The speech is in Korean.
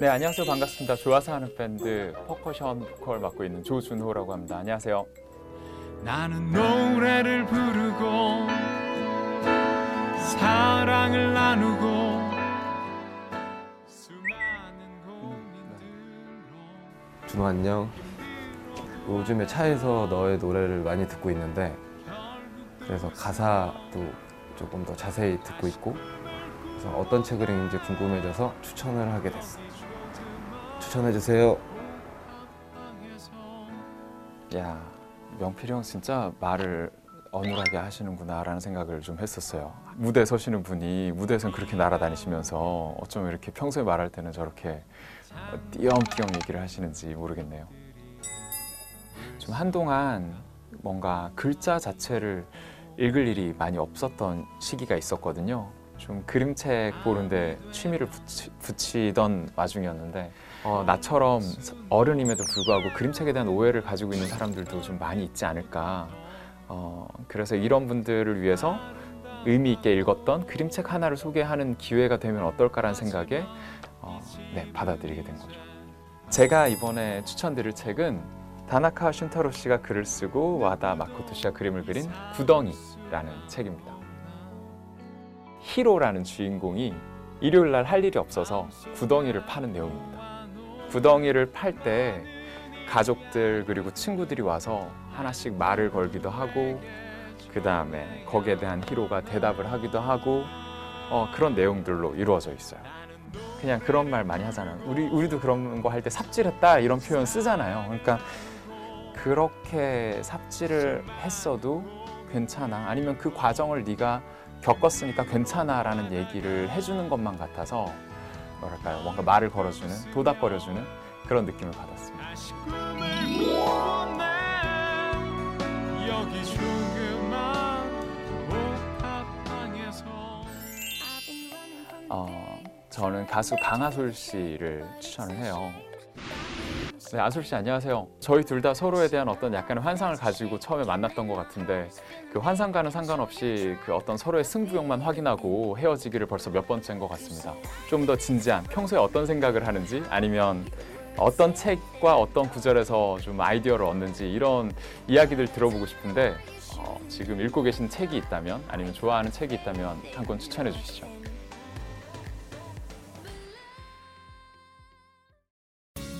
네, 안녕하세요. 반갑습니다. 좋아서 하는 밴드 퍼커션 보컬 맡고 있는 조준호라고 합니다. 안녕하세요. 나는 노래를 부르고 사랑을 나누고 수많은 고민들로 준호 안녕. 요즘에 차에서 너의 노래를 많이 듣고 있는데 그래서 가사도 조금 더 자세히 듣고 있고 그래서 어떤 책을 읽는지 궁금해져서 추천을 하게 됐어. 추천해 주세요. 야, 명필이 형 진짜 말을 어눌하게 하시는구나 라는 생각을 좀 했었어요. 무대에 서시는 분이 무대에선 그렇게 날아다니시면서 어쩜 이렇게 평소에 말할 때는 저렇게 띄엄띄엄 얘기를 하시는지 모르겠네요. 좀 한동안 뭔가 글자 자체를 읽을 일이 많이 없었던 시기가 있었거든요. 좀 그림책 보는데 취미를 붙이, 붙이 던 와중이었는데 어, 나처럼 어른임에도 불구하고 그림책에 대한 오해를 가지고 있는 사람들도 좀 많이 있지 않을까. 어, 그래서 이런 분들을 위해서 의미 있게 읽었던 그림책 하나를 소개하는 기회가 되면 어떨까라는 생각에 어, 네, 받아들이게 된 거죠. 제가 이번에 추천드릴 책은 다나카 슌타로 씨가 글을 쓰고 와다 마코토 씨가 그림을 그린 구덩이라는 책입니다. 히로라는 주인공이 일요일 날 할 일이 없어서 구덩이를 파는 내용입니다. 구덩이를 팔 때 가족들 그리고 친구들이 와서 하나씩 말을 걸기도 하고 그 다음에 거기에 대한 히로가 대답을 하기도 하고 어, 그런 내용들로 이루어져 있어요. 그냥 그런 말 많이 하잖아요. 우리 우리도 그런 거 할 때 삽질했다 이런 표현 쓰잖아요. 그러니까 그렇게 삽질을 했어도 괜찮아. 아니면 그 과정을 네가 겪었으니까 괜찮아 라는 얘기를 해주는 것만 같아서 뭐랄까요 뭔가 말을 걸어주는 도닥거려주는 그런 느낌을 받았습니다. 어, 저는 가수 강하솔 씨를 추천을 해요. 네, 아솔 씨 안녕하세요. 저희 둘 다 서로에 대한 어떤 약간의 환상을 가지고 처음에 만났던 것 같은데 그 환상과는 상관없이 그 어떤 서로의 승부욕만 확인하고 헤어지기를 벌써 몇 번째인 것 같습니다. 좀 더 진지한 평소에 어떤 생각을 하는지 아니면 어떤 책과 어떤 구절에서 좀 아이디어를 얻는지 이런 이야기들 들어보고 싶은데 어, 지금 읽고 계신 책이 있다면 아니면 좋아하는 책이 있다면 한 권 추천해 주시죠.